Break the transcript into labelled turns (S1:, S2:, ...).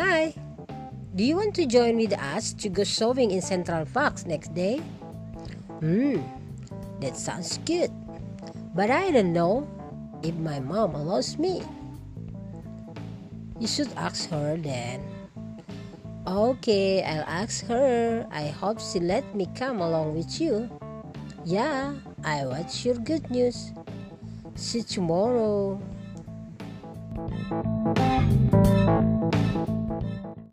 S1: Hi, Do you want to join with us to go shopping in Central Park next day? Hmm, that sounds good. But I don't know if my mom allows me. You should ask her then. Okay, I'll ask her. I hope she let me come along with you. Yeah, I watch your good news. See you tomorrow.